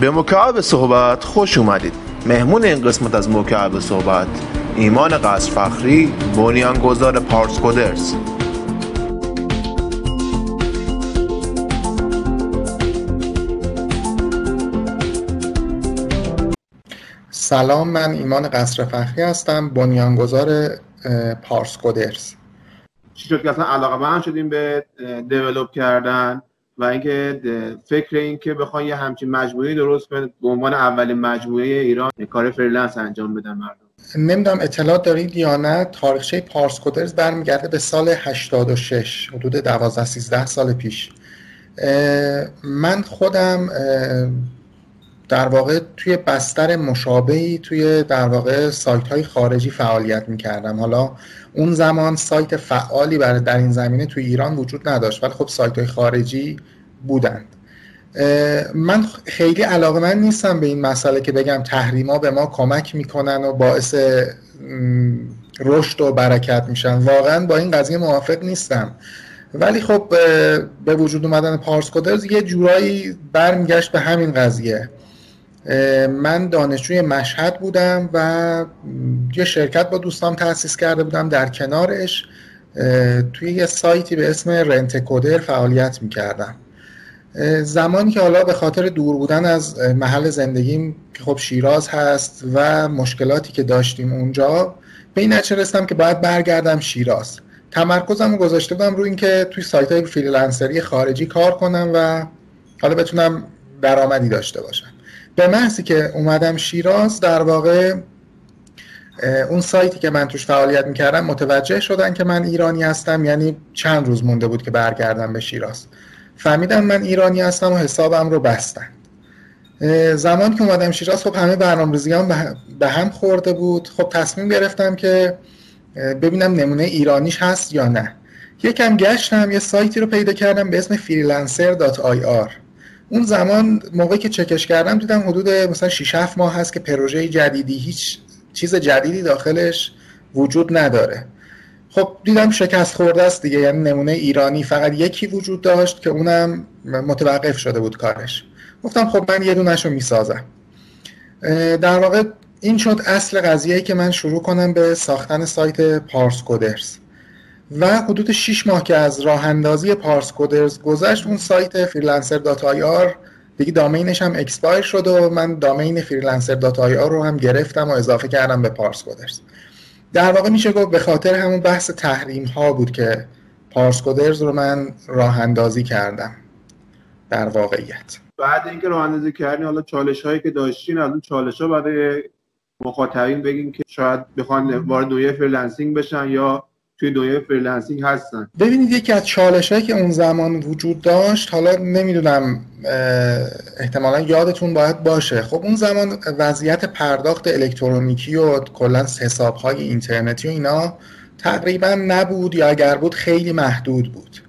به مکعب صحبت خوش اومدید. مهمون این قسمت از مکعب صحبت ایمان قصر فخری بنیانگذار پارس کودرز سلام من ایمان قصر فخری هستم بنیانگذار پارس کودرز چی شد که اصلا علاقه من شدیم به develop کردن؟ و اینکه فکر این که بخوان یه همچین مجموعه درست کنه به عنوان اولین مجموعه ایران کار freelance انجام بدن مردم. نمی‌دونم اطلاعات دارید یا نه. تاریخچه پارس کودرز برمیگرده به سال 86 حدود 12 13 سال پیش. من خودم در واقع توی بستر مشابهی توی در واقع سایت های خارجی فعالیت می‌کردم. حالا اون زمان سایت فعالی برای در این زمینه توی ایران وجود نداشت ولی خب سایت های خارجی بودند. من خیلی علاقه من نیستم به این مسئله که بگم تحریما به ما کمک می‌کنن و باعث رشد و برکت میشن. واقعا با این قضیه موافق نیستم. ولی خب به وجود اومدن پارس کودرز یه جورایی برمیگشت به همین قضیه. من دانشجوی مشهد بودم و یه شرکت با دوستام تأسیس کرده بودم در کنارش. توی یه سایتی به اسم رنت کودر فعالیت می‌کردم. زمانی که حالا به خاطر دور بودن از محل زندگیم که خب شیراز هست و مشکلاتی که داشتیم اونجا به این نتیجه که باید برگردم شیراز. تمرکزم رو گذاشته بودم روی اینکه توی سایت های فریلنسری خارجی کار کنم و حالا بتونم درآمدی داشته باشم. به محضی که اومدم شیراز در واقع اون سایتی که من توش فعالیت می‌کردم متوجه شدن که من ایرانی هستم یعنی چند روز مونده بود که برگردم به شیراز. فهمیدم من ایرانی هستم و حسابم رو بستن. زمان که اومدم شیراز خب همه برنامه‌ریزیام به هم خورده بود. خب تصمیم گرفتم که ببینم نمونه ایرانیش هست یا نه. یکم گشتم یه سایتی رو پیدا کردم به اسم freelancer.ir اون زمان موقعی که چکش کردم دیدم حدود مثلا 6 7 ماه هست که پروژه جدیدی هیچ چیز جدیدی داخلش وجود نداره. خب دیدم شکست خورده است دیگه یعنی نمونه ایرانی فقط یکی وجود داشت که اونم متوقف شده بود کارش. گفتم خب من یه دونش رو می‌سازم. در واقع این شد اصل قضیه که من شروع کنم به ساختن سایت پارس کودرز. و حدود 6 ماه که از راه اندازی پارس کودرز گذشت اون سایت freelancer dot IR دیگه domain ش هم expire شد و من domain freelancer dot IR رو هم گرفتم و اضافه کردم به پارس کودرز. در واقع میشه گفت به خاطر همون بحث تحریم ها بود که پارس کودرز رو من راه اندازی کردم در واقعیت. بعد اینکه راه اندازی کردین حالا چالش هایی که داشتین از اون چالش ها برای مخاطبین بگین که شاید بخوان وارد دنیای freelancing بشن یا توی دنیای freelancing هستن. ببینید یکی از چالش که اون زمان وجود داشت حالا نمی‌دونم احتمالا یادتون باید باشه. خب اون زمان وضعیت پرداخت الکترونیکی و کلا حساب های اینترنتی و اینا تقریبا نبود یا اگر بود خیلی محدود بود.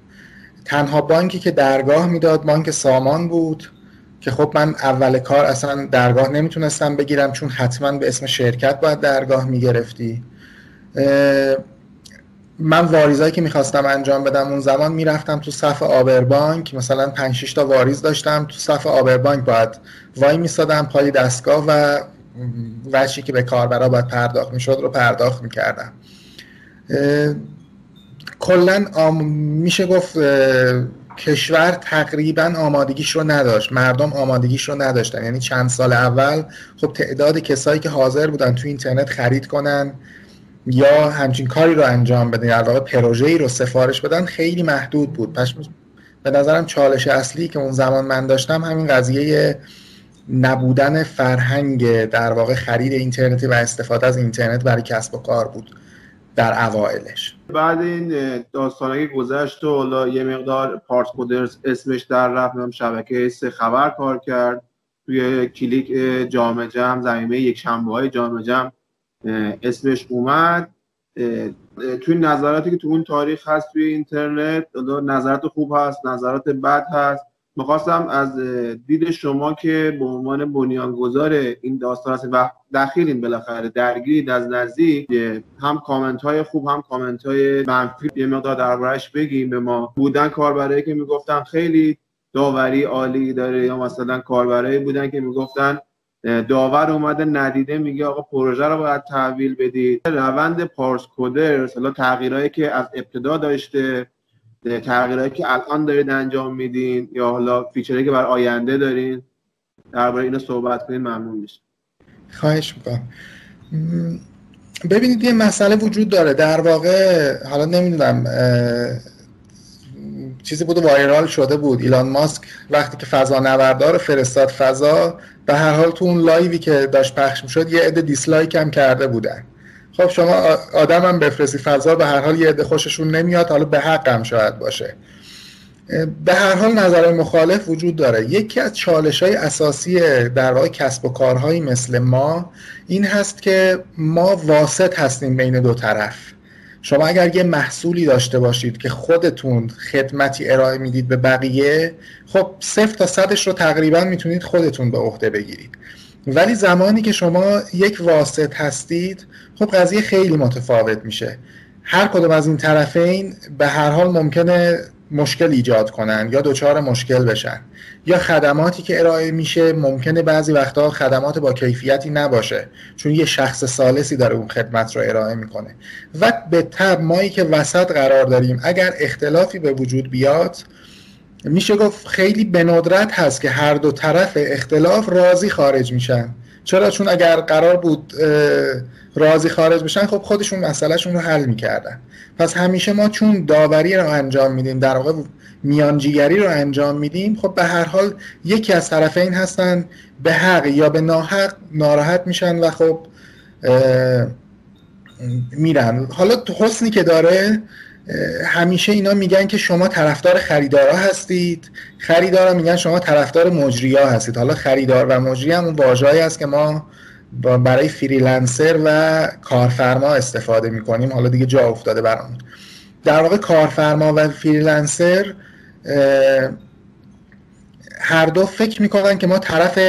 تنها بانکی که درگاه می‌داد بانک سامان بود که خب من اول کار اصلا درگاه نمی‌تونستم بگیرم چون حتما به اسم شرکت باید درگاه می‌گرفتی. من واریزایی که می‌خواستم انجام بدم اون زمان می‌رفتم تو صف آبربانک مثلا 5 تا واریز داشتم. تو صف آبربانک باید وای میستادم پای دستگاه و وچی که به کاربرا باید پرداخت می‌شد رو پرداخت می‌کردم. کلا آم... میشه گفت کشور تقریبا آمادگیش رو نداشت. مردم آمادگیش رو نداشتن. یعنی چند سال اول خب تعداد کسایی که حاضر بودن تو اینترنت خرید کنن یا همچین کاری رو انجام بدن واقع پروژه ای رو سفارش بدن خیلی محدود بود. پس به نظرم چالش اصلی که اون زمان من داشتم همین قضیه نبودن فرهنگ در واقع خرید اینترنتی و استفاده از اینترنت برای کسب و کار بود در اوایلش بعد این داستانه گذشت و حالا یه مقدار پارت کودرز اسمش در رفت شبکه سه خبر کار کرد. توی کلیک جامعه جمع زمینه یک شنبه های جامعه جمع. اسمش اومد. توی نظراتی که تو اون تاریخ هست توی اینترنت نظرات خوب هست نظرات بد هست. می‌خواستم از دید شما که به عنوان بنیانگذار این داستان هست و دخیلین بالاخره درگیرید از نزدیک هم کامنت های خوب هم کامنت های منفی یه مقدار دربارش بگیم به ما. بودن کاربرایی که می‌گفتن خیلی داوری عالی داره یا مثلا کاربرایی بودن که می‌گفتن داور اومده ندیده میگه آقا پروژه رو باید تحویل بدید روند پارس کودر مثلا تغییرهایی که از ابتدا داشته تغییرهایی که الان دارید انجام میدین یا حالا فیچری که بر آینده دارین. درباره اینو صحبت کنید ممنون میشه خواهش می‌کنم. ببینید یه مسئله وجود داره. در واقع حالا نمی‌دونم چیزی بود viral شده بود. ایلان ماسک وقتی که فضانوردا رو فرستاد فضا به هر حال تو اون live ی که داشت پخش می‌شد یه عده dislike هم کرده بودن. خب شما آدم هم بفرستی فضا به هر حال یه عده خوششون نمیاد حالا به حق هم شاید باشه. به هر حال نظر مخالف وجود داره. یکی از چالش های اساسی در واقع کسب و کارهایی مثل ما این هست که ما واسط هستیم بین دو طرف. شما اگر یه محصولی داشته باشید که خودتون خدمتی ارائه می‌دید به بقیه خب صفر تا صدش رو تقریبا می‌تونید خودتون به عهده بگیرید. ولی زمانی که شما یک واسط هستید خب قضیه خیلی متفاوت میشه. هر کدوم از این طرفین به هر حال ممکنه مشکل ایجاد کنن یا دچار مشکل بشن. یا خدماتی که ارائه میشه ممکنه بعضی وقتا خدمات با کیفیتی نباشه چون یه شخص سالسی داره اون خدمت رو ارائه می‌کنه. و به تب مایی که وسط قرار داریم اگر اختلافی به وجود بیاد میشه گفت خیلی به ندرت هست که هر دو طرف اختلاف راضی خارج میشن. چرا؟ چون اگر قرار بود راضی خارج بشن خب خودشون مسئلهشون رو حل می‌کردن. پس همیشه ما چون داوری رو انجام میدیم در واقع میانجیگری رو انجام میدیم خب به هر حال یکی از طرفین هستن به حق یا به ناحق ناراحت میشن و خب میرن. حالا حسنی که داره همیشه اینا میگن که شما طرفدار خریدارا هستید. خریدارا میگن شما طرفدار مجریا هستید. حالا خریدار و مجری هم واژه‌ای است که ما برای freelancer و کارفرما استفاده می‌کنیم. حالا دیگه جا افتاده برامون. در واقع کارفرما و freelancer هر دو فکر می‌کنن که ما طرف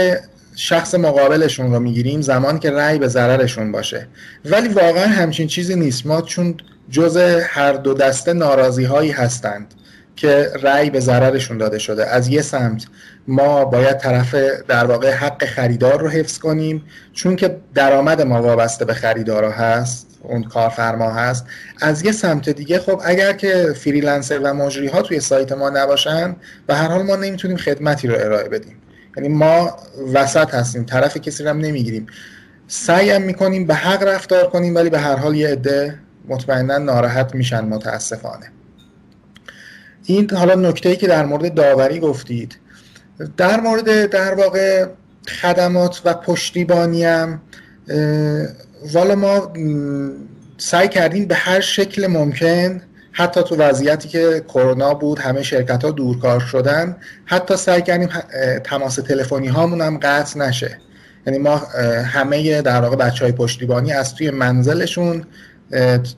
شخص مقابلشون رو می‌گیریم زمان که رأی به ضررشون باشه. ولی واقعا همچین چیزی نیست. ما چون جز هر دو دسته ناراضی هایی هستند که رأی به ضررشون داده شده. از یه سمت ما باید طرف در واقع حق خریدار رو حفظ کنیم. چون که درآمد ما وابسته به خریدارا هست اون کارفرما هست. از یه سمت دیگه خب اگر که فریلنسر و مجری ها توی سایت ما نباشن به هر حال ما نمی‌تونیم خدمتی رو ارائه بدیم. یعنی ما وسط هستیم طرف کسی رو نمی‌گیریم. سعی هم می‌کنیم به حق رفتار کنیم ولی به هر حال یه عده مطمئنا ناراحت میشن متاسفانه. این حالا نکته ای که در مورد داوری گفتید. در مورد در واقع خدمات و پشتیبانی هم والا ما سعی کردیم به هر شکل ممکن حتی تو وضعیتی که کرونا بود همه شرکت ها دورکار شدن حتی سعی کردیم تماس تلفنی هامون هم قطع نشه. یعنی ما همه در واقع بچه های پشتیبانی از توی منزلشون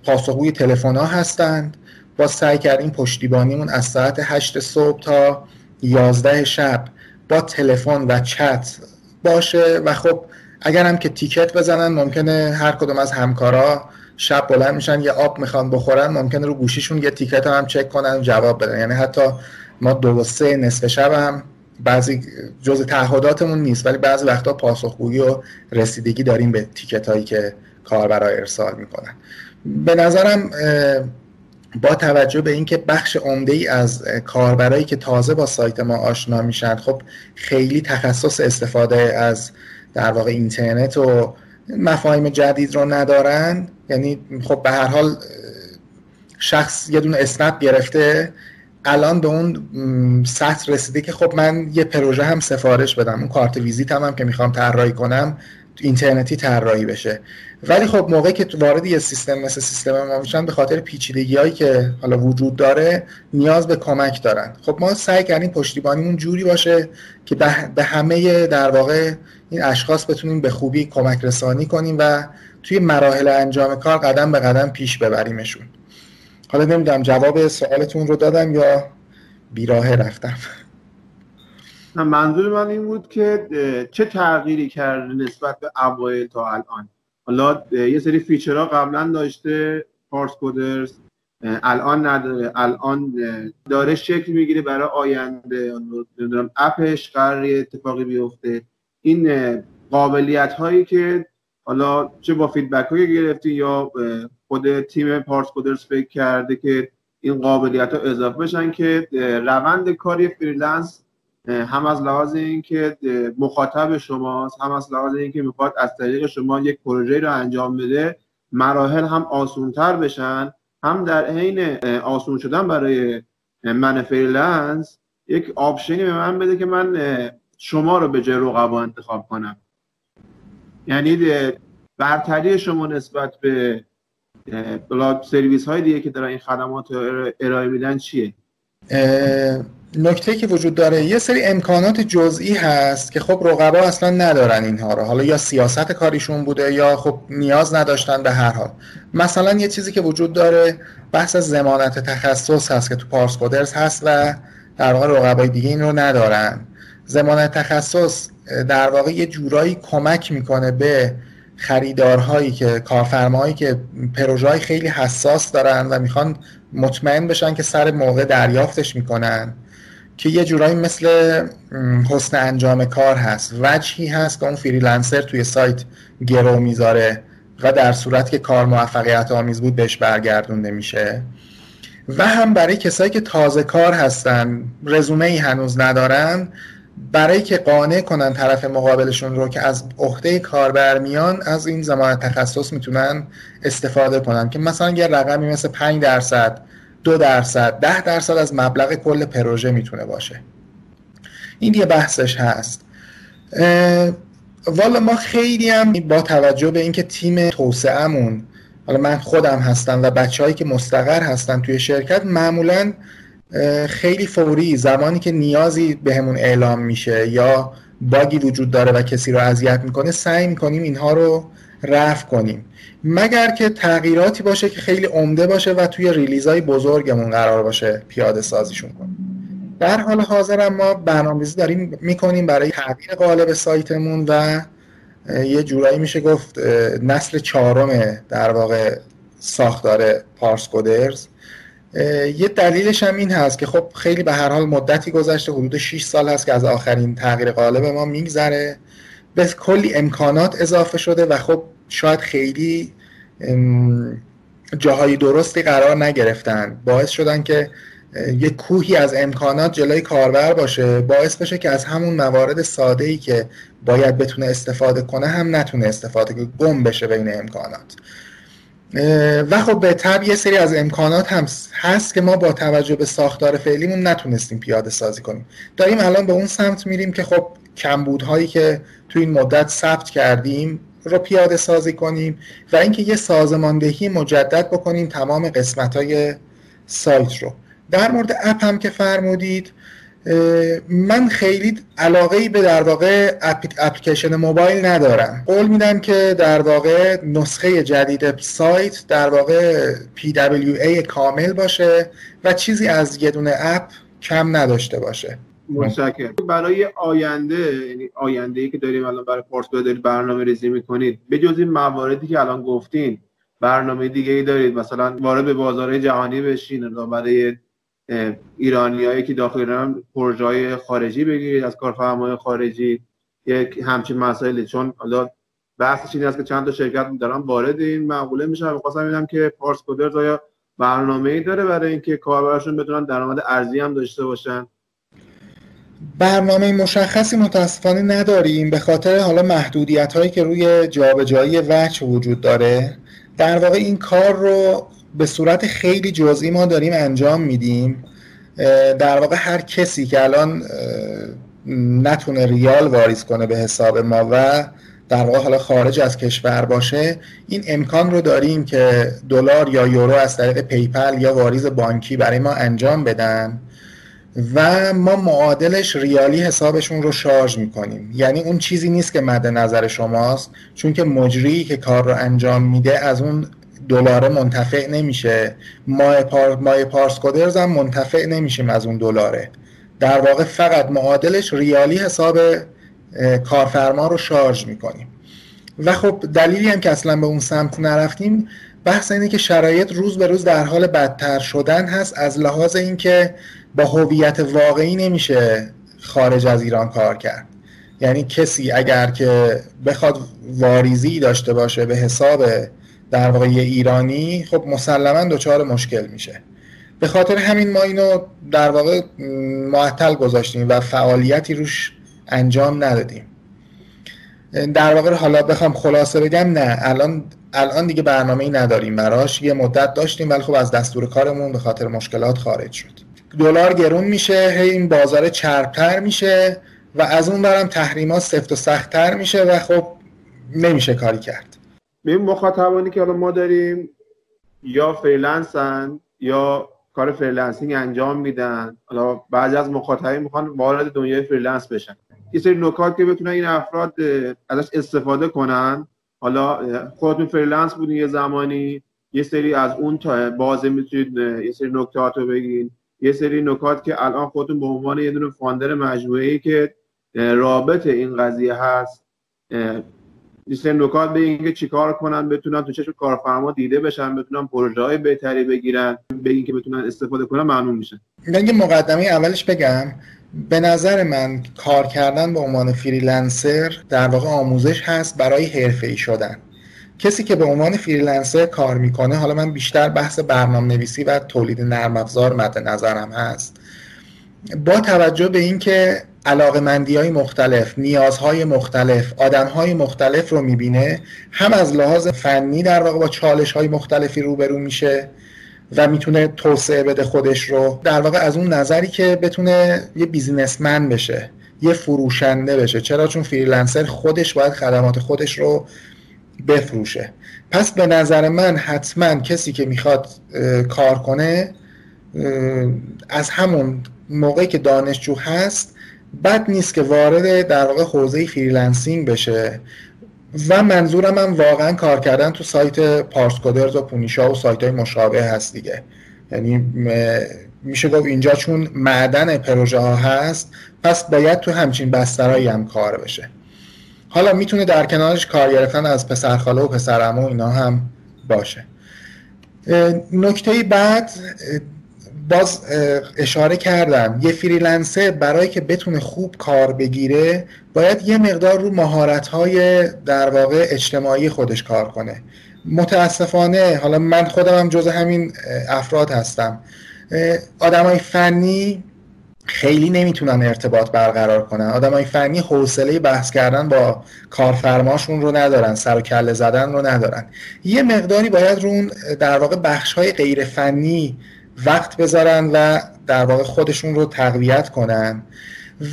پاسخگوی تلفن ها هستند. با سعی کردیم پشتیبانیمون از ساعت 8 صبح تا 11 شب با تلفن و چت باشه و خب اگر هم که تیکت بزنن ممکنه هر کدوم از همکارا شب بلند میشن یه آب می‌خوان بخورن ممکنه رو گوشیشون یه تیکت هم چک کنن جواب بدن. یعنی حتی ما دو سه نصف شب هم بعضی جز تعهداتمون نیست ولی بعضی وقتا پاسخگویی و رسیدگی داریم به تیکت هایی که کاربرا ارسال می‌کنن. به نظرم با توجه به اینکه بخش عمده ای از کاربرایی که تازه با سایت ما آشنا میشن خب خیلی تخصص استفاده از در واقع اینترنت و مفاهیم جدید رو ندارن. یعنی خب به هر حال شخص یه دونه اسنپ گرفته الان به اون سطح رسیده که خب من یه پروژه هم سفارش بدم. اون کارت ویزیت هم, هم که می‌خوام طراحی کنم اینترنتی طراحی بشه. ولی خب موقعی که وارد یه سیستم مثل سیستم ما میشن به خاطر پیچیدگی هایی که حالا وجود داره نیاز به کمک دارن. خب ما سعی کردیم پشتیبانیمون جوری باشه که به همه در واقع این اشخاص بتونیم به خوبی کمک رسانی کنیم و توی مراحل انجام کار قدم به قدم پیش ببریمشون. حالا نمی‌دونم جواب سوالتون رو دادم یا بیراه رفتم. منظور من این بود که چه تغییری کرده نسبت به اوایل تا الان؟ حالا یه سری فیچرها قبلا داشته پارس کودرز الان نداره الان داره شکل می‌گیره برای آینده. نمی‌دونم app ش قراره اتفاقی بیفته. این قابلیت هایی که حالا چه با feedback هایی گرفتی یا خود تیم پارس کودرز فکر کرده که این قابلیت ها اضافه بشن که روند کاری freelance هم از لحاظ اینکه مخاطب شماست هم از لحاظ اینکه می‌خواد از طریق شما یک پروژه رو انجام بده مراحل هم آسونتر بشن هم در حین آسون شدن برای من freelance یک option ی به من بده که من شما رو به جای رقبا انتخاب کنم. یعنی برتری شما نسبت به بلاگ سرویس های دیگه که دارن این خدمات رو ارائه میدن چیه؟ نکته که وجود داره یه سری امکانات جزئی هست که خب رقبا اصلا ندارن اینها رو. حالا یا سیاست کاریشون بوده یا خب نیاز نداشتن به هر حال. مثلا یه چیزی که وجود داره بحث زمانت تخصص هست که تو پارس کودرز هست و در واقع رقبای دیگه این رو ندارن. زمانت تخصص در واقع یه جورایی کمک می‌کنه به خریدارهایی که کارفرماهایی که پروژه خیلی حساس دارن و می‌خوان مطمئن بشن که سر موقع دریافتش می‌کنن. که یه جورایی مثل حسن انجام کار هست. وجهی هست که اون فریلنسر توی سایت گرو می‌ذاره و در صورت که کار موفقیت آمیز بود بهش برگردونده میشه. و هم برای کسایی که تازه کار هستن رزومه ای هنوز ندارن برای که قانع کنن طرف مقابلشون رو که از عهده کاربر میان از این زمان تخصص می‌تونن استفاده کنن. که مثلا یه رقمی مثل 5 درصد دو درصد ده درصد از مبلغ کل پروژه می‌تونه باشه. این یه بحثش هست. والا ما خیلی هم با توجه به اینکه تیم توسعهمون حالا من خودم هستم و بچههایی که مستقر هستن توی شرکت معمولا خیلی فوری زمانی که نیازی بهمون اعلام میشه یا باگی وجود داره و کسی رو اذیت می‌کنه سعی می‌کنیم اینها رو رفع کنیم. مگر که تغییراتی باشه که خیلی عمده باشه و توی ریلیزهای بزرگمون قرار باشه پیاده سازیشون کنیم. در حال حاضر ما برنامه‌ریزی داریم می‌کنیم برای تغییر قالب سایتمون و یه جورایی میشه گفت نسل چهارم در واقع ساختار پارس کودرز. یه دلیلش هم این هست که خب خیلی به هر حال مدتی گذشته حدود 6 سال هست که از آخرین تغییر قالب ما میگذره. به کلی امکانات اضافه شده و خب شاید خیلی جاهای درستی قرار نگرفتن. باعث شدن که یه کوهی از امکانات جلوی کاربر باشه. باعث بشه که از همون موارد ساده ای که باید بتونه استفاده کنه هم نتونه استفاده کنه گم بشه بین امکانات. و خب به طب یه سری از امکانات هم هست که ما با توجه به ساختار فعلیمون نتونستیم پیاده سازی کنیم. داریم الان به اون سمت میریم که خب کمبودهایی که تو این مدت ثبت کردیم رو پیاده سازی کنیم و اینکه یه سازماندهی مجدد بکنیم تمام قسمت های سایت رو. در مورد اپ هم که فرمودید من خیلی علاقه به در واقع اپلیکیشن موبایل ندارم. قول میدم که در واقع نسخه جدید سایت در واقع PWA کامل باشه و چیزی از یه دونه اپ کم نداشته باشه. متشکرم. برای آینده یعنی آینده ای که داریم الان برای پارس دارید برنامه ریزی می‌کنید به جز این مواردی که الان گفتین برنامه دیگه ای دارید مثلا وارد به بازارهای جهانی بشین برای ایرانیایی که داخل ایران پروژه خارجی بگیرید از کارفرمای خارجی یک همچین مسائلی. چون حالا بحثش این است که چند تا شرکت دارن وارد این مقوله میشن. می‌خواستم ببینم که پارس کودرز آیا برنامه ای داره برای اینکه کاربرشون بتونن درآمد ارزی هم داشته باشن؟ برنامه مشخصی متاسفانه نداریم به خاطر حالا محدودیت هایی که روی جابجایی وجه وجود داره. در واقع این کار رو به صورت خیلی جزئی ما داریم انجام میدیم. در واقع هر کسی که الان نتونه ریال واریز کنه به حساب ما و در واقع حالا خارج از کشور باشه این امکان رو داریم که دلار یا یورو از طریق PayPal یا واریز بانکی برای ما انجام بدن. و ما معادلش ریالی حسابشون رو شارژ می‌کنیم. یعنی اون چیزی نیست که مد نظر شماست چون که مجری که کار رو انجام میده از اون دلاره منتفع نمیشه. مای, پار... مای پارس کودرز هم منتفع نمیشیم از اون دلاره. در واقع فقط معادلش ریالی حساب کارفرما رو شارژ می‌کنیم. و خب دلیلی هم که اصلا به اون سمت نرفتیم بحث اینه که شرایط روز به روز در حال بدتر شدن هست از لحاظ اینکه با هویت واقعی نمیشه خارج از ایران کار کرد. یعنی کسی اگر که بخواد واریزی داشته باشه به حساب در واقع ایرانی خب مسلما دچار مشکل میشه. به خاطر همین ما اینو در واقع معطل گذاشتیم و فعالیتی روش انجام ندادیم. در واقع حالا بخوام خلاصه بگم نه الان الان دیگه برنامه ای نداریم براش. یه مدت داشتیم ولی خب از دستور کارمون به خاطر مشکلات خارج شد. دلار گرون میشه هی این بازار چربتر میشه و از اون ورم تحریمات سفت و سختتر میشه و خب نمیشه کاری کرد. این مخاطبانی که الان ما داریم یا freelance ن یا کار freelancing انجام میدن. حالا بعضی از مخاطبین می‌خوان وارد دنیای freelance بشن. یه سری نکات که بتونن این افراد ازش استفاده کنن. حالا خودتون freelance بودین یه زمانی یه سری از اون تا بازه می‌تونید یه سری نکات رو بگین. یه سری نکات که الان خودتون به عنوان یه دونه founder مجموعه ای که رابط این قضیه هست یه نکات به اینکه چیکار کنن بتونن تو چشم کارفرما دیده بشن بتونن پروژه های بهتری بگیرن به اینکه بتونن استفاده کنن ممنون میشن من مقدمه اولش بگم. به نظر من کار کردن به عنوان freelancer در واقع آموزش هست برای حرفه‌ای شدن. کسی که به عنوان freelancer کار می‌کنه حالا من بیشتر بحث برنامه نویسی و تولید نرم افزار مد نظرم هست. با توجه به اینکه علاقمندی های مختلف نیازهای مختلف آدم های مختلف رو می‌بینه هم از لحاظ فنی در واقع با چالش های مختلفی روبرو میشه و می‌تونه توسعه بده خودش رو در واقع از اون نظری که بتونه یه بیزینسمن بشه یه فروشنده بشه. چرا؟ چون فریلنسر خودش باید خدمات خودش رو بفروشه. پس به نظر من حتما کسی که می‌خواد کار کنه از همون موقعی که دانشجو هست بد نیست که وارد در واقع حوزه freelancing بشه. و منظورم هم واقعا کار کردن تو سایت پارس کودرز و پونیشا و سایت های مشابه هست دیگه. یعنی میشه گفت اینجا چون معدن پروژه ها هست پس باید تو همچین بسترهایی هم کار بشه. حالا می‌تونه در کنارش کار گرفتن از پسرخاله و پسرعمو اینا هم باشه. نکته بعد باز اشاره کردم. یه فریلنسر برای که بتونه خوب کار بگیره باید یه مقدار رو مهارت‌های در واقع اجتماعی خودش کار کنه. متاسفانه حالا من خودم هم جز همین افراد هستم. آدمای فنی خیلی نمی‌تونن ارتباط برقرار کنن. آدمای فنی حوصله بحث کردن با کارفرماشون رو ندارن سر و کله زدن رو ندارن. یه مقداری باید رو در واقع بخش های غیر فنی وقت بذارن و در واقع خودشون رو تقویت کنن.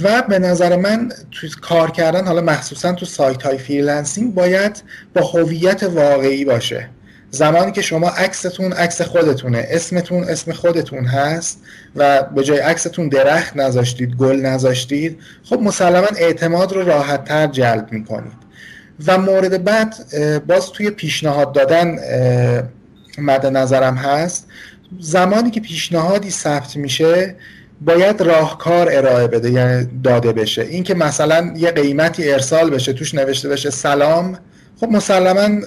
و به نظر من تو کار کردن حالا مخصوصا تو سایت های freelancing باید با هویت واقعی باشه. زمانی که شما عکستون عکس خودتونه اسمتون اسم خودتون هست و به جای عکستون درخت نذاشتید گل نذاشتید خب مسلما اعتماد رو راحت تر جلب می‌کنید. و مورد بعد باز توی پیشنهاد دادن مد نظرم هست زمانی که پیشنهادی ثبت میشه باید راهکار ارائه بده یعنی داده بشه. این که مثلا یه قیمتی ارسال بشه توش نوشته بشه سلام خب مسلما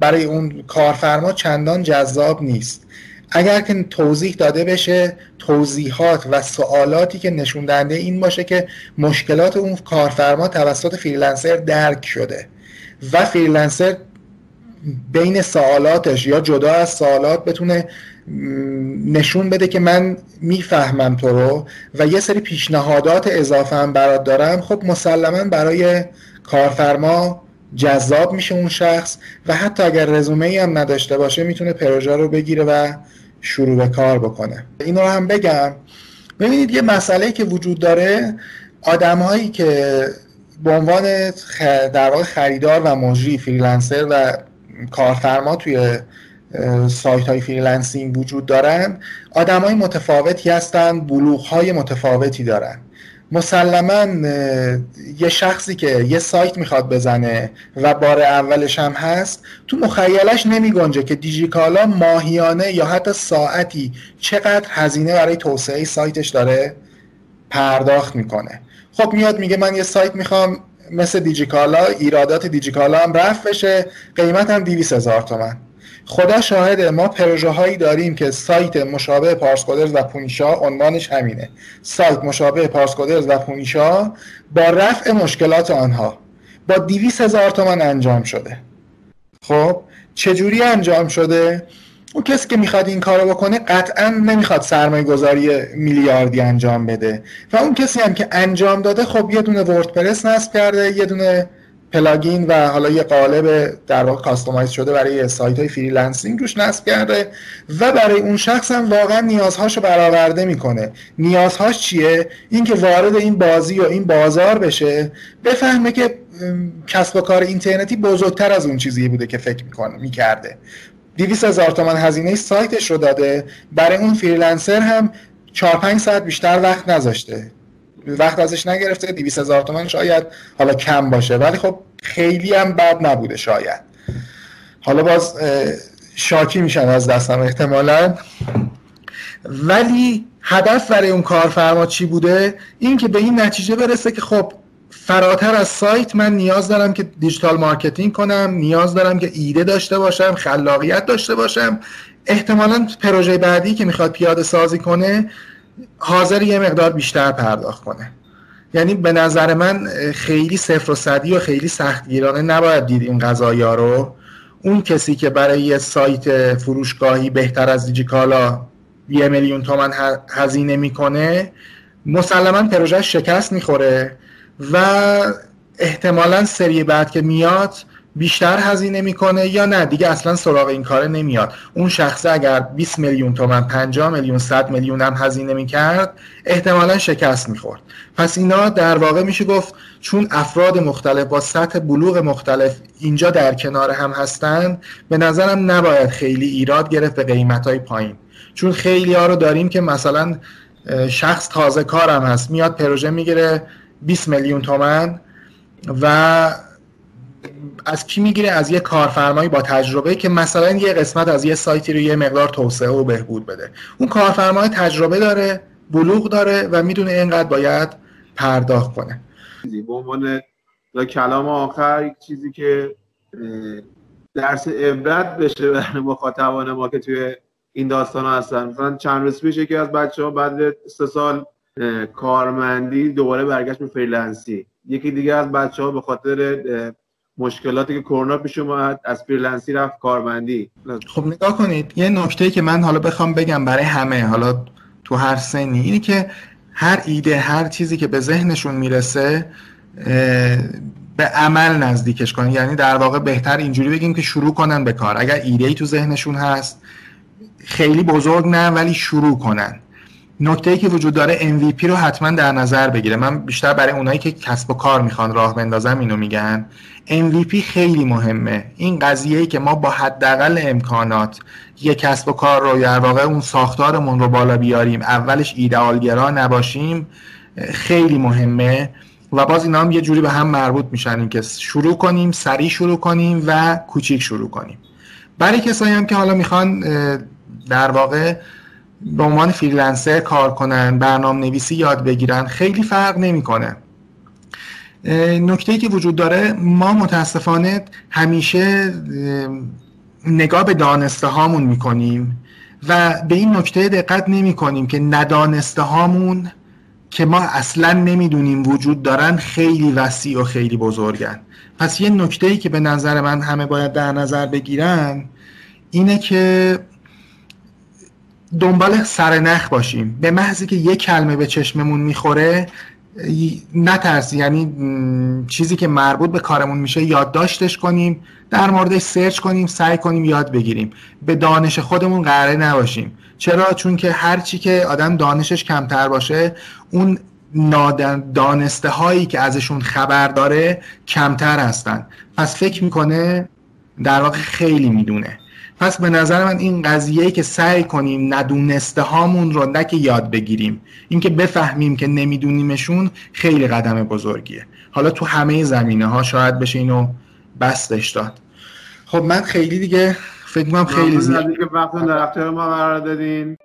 برای اون کارفرما چندان جذاب نیست. اگر که توضیح داده بشه توضیحات و سوالاتی که نشون دهنده این باشه که مشکلات اون کارفرما توسط freelancer درک شده و freelancer بین سوالاتش یا جدا از سوالات بتونه نشون بده که من می‌فهمم تو رو و یه سری پیشنهادات اضافه هم برات دارم خب مسلما برای کارفرما جذاب میشه اون شخص و حتی اگر رزومه ای هم نداشته باشه می‌تونه پروژه رو بگیره و شروع به کار بکنه. این رو هم بگم. ببینید یه مسئله که وجود داره آدم هایی که به عنوان در واقع خریدار و مجری freelancer و کارفرما توی سایت های freelancing وجود دارن آدم های متفاوتی هستن بلوغ های متفاوتی دارن. مسلما یه شخصی که یه سایت می‌خواد بزنه و بار اولش هم هست تو مخیلش نمی گنجه که دیجیکالا ماهیانه یا حتی ساعتی چقدر هزینه برای توسعه سایتش داره پرداخت می‌کنه. خب میاد میگه من یه سایت می‌خوام مثل دیجیکالا ایرادات دیجیکالا هم رفت بشه قیمت هم 200 هزار تومن. خدا شاهده ما پروژه هایی داریم که سایت مشابه پارس و پونیشا عنوانش همینه. سایت مشابه پارس و پونیشا با رفع مشکلات آنها. با دیویس هزار تومن انجام شده. خب چجوری انجام شده؟ اون کسی که می‌خواد این کارو بکنه قطعا نمی‌خواد سرمایه گذاری میلیاردی انجام بده. و اون کسی هم که انجام داده خب یه دونه WordPress نصب کرده یه دونه plugin و حالا یه قالب در واقع customize شده برای سایت های freelancing روش نصب کرده و برای اون شخص هم واقعا نیازهاشو برآورده می‌کنه. نیازهاش چیه؟ اینکه وارد این بازی و این بازار بشه بفهمه که کسب و کار اینترنتی بزرگتر از اون چیزی بوده که فکر می‌کنه می‌کرده. 200 هزار تومن هزینه سایتش رو داده. برای اون فریلنسر هم 4 5 ساعت بیشتر وقت نذاشته. وقت ازش نگرفته 200 هزار تومن شاید حالا کم باشه. ولی خب خیلی هم بد نبوده شاید. حالا باز شاکی میشن از دستم احتمالا. ولی هدف برای اون کارفرما چی بوده؟ این که به این نتیجه برسه که خب فراتر از سایت من نیاز دارم که digital marketing کنم نیاز دارم که ایده داشته باشم خلاقیت داشته باشم. احتمالا پروژه بعدی که می‌خواد پیاده سازی کنه حاضره یه مقدار بیشتر پرداخت کنه. یعنی به نظر من خیلی صفر و صدی و خیلی سختگیرانه نباید دید این قضایا رو. اون کسی که برای یه سایت فروشگاهی بهتر از دیجیکالا یه میلیون تومن هزینه می‌کنه مسلما پروژه شکست می‌خوره و احتمالا سری بعد که میاد بیشتر هزینه می‌کنه یا نه؟ دیگه اصلا سراغ این کاره نمیاد. اون شخصه اگر 20 میلیون تومن 50 میلیون 100 میلیون هم هزینه می‌کرد احتمالا شکست می‌خورد. پس اینا در واقع میشه گفت چون افراد مختلف با سطح بلوغ مختلف اینجا در کنار هم هستن به نظرم نباید خیلی ایراد گرفت به قیمت های پایین. چون خیلی ها رو داریم که مثلا شخص تازه کارم هست میاد پروژه می‌گیره 20 میلیون تومن و از کی می‌گیره؟ از یه کارفرمایی با تجربه که مثلا یه قسمت از یه سایتی رو یه مقدار توسعه و بهبود بده. اون کارفرمای تجربه داره بلوغ داره و می‌دونه اینقدر باید پرداخت کنه. به عنوان کلام آخر یک چیزی که درس عبرت بشه برای مخاطبان ما که توی این داستان هستن. مثلا چند روز پیش یکی از بچه ها بعد سه سال کارمندی دوباره برگشت به freelance ی. یکی دیگه از بچه ها به خاطر مشکلاتی که کرونا پیش اومد از freelance ی رفت کارمندی خب نگاه کنید یه نکته که من حالا بخوام بگم برای همه حالا تو هر سنی اینه که هر ایده هر چیزی که به ذهنشون می‌رسه به عمل نزدیکش کنن یعنی در واقع بهتر اینجوری بگیم که شروع کنن به کار. اگر ایده ای تو ذهنشون هست خیلی بزرگ نه ولی شروع کنن. نکته ای که وجود داره MVP رو حتما در نظر بگیره. من بیشتر برای اونایی که کسب و کار می‌خوان راه بندازم اینو میگن. MVP خیلی مهمه. این قضیه ای که ما با حداقل امکانات یک کسب و کار رو در واقع اون ساختارمون رو بالا بیاریم اولش ایدئالگرا نباشیم خیلی مهمه. و باز اینا هم یه جوری به هم مربوط میشن که شروع کنیم سریع شروع کنیم و کوچیک شروع کنیم. برای کسایی هم که حالا می‌خوان در واقع به عنوان فریلنسر کار کنن برنامه نویسی یاد بگیرن خیلی فرق نمی‌کنه. نکته که وجود داره ما متاسفانه همیشه نگاه به دانسته هامون می‌کنیم و به این نکته دقت نمی کنیم که ندانسته هامون که ما اصلا نمی‌دونیم وجود دارن خیلی وسیع و خیلی بزرگن. پس یه نکته ای که به نظر من همه باید در نظر بگیرن اینه که دنبال سرنخ باشیم. به محضی که یک کلمه به چشممون می‌خوره نترسی یعنی چیزی که مربوط به کارمون میشه یادداشتش کنیم در موردش سرچ کنیم سعی کنیم یاد بگیریم. به دانش خودمون قراره نباشیم. چرا؟ چون که هر چی که آدم دانشش کمتر باشه اون دانسته هایی که ازشون خبر داره کمتر هستن. پس فکر می‌کنه در واقع خیلی می‌دونه. پس به نظر من این قضیه که سعی کنیم ندونسته هامون رو نه که یاد بگیریم اینکه بفهمیم که نمیدونیمشون خیلی قدم بزرگیه. حالا تو همه زمینه ها شاید بشه اینو بستش داد. خب من خیلی دیگه فکر کنم خیلی زیاد که وقت در اختیار ما قرار دادین.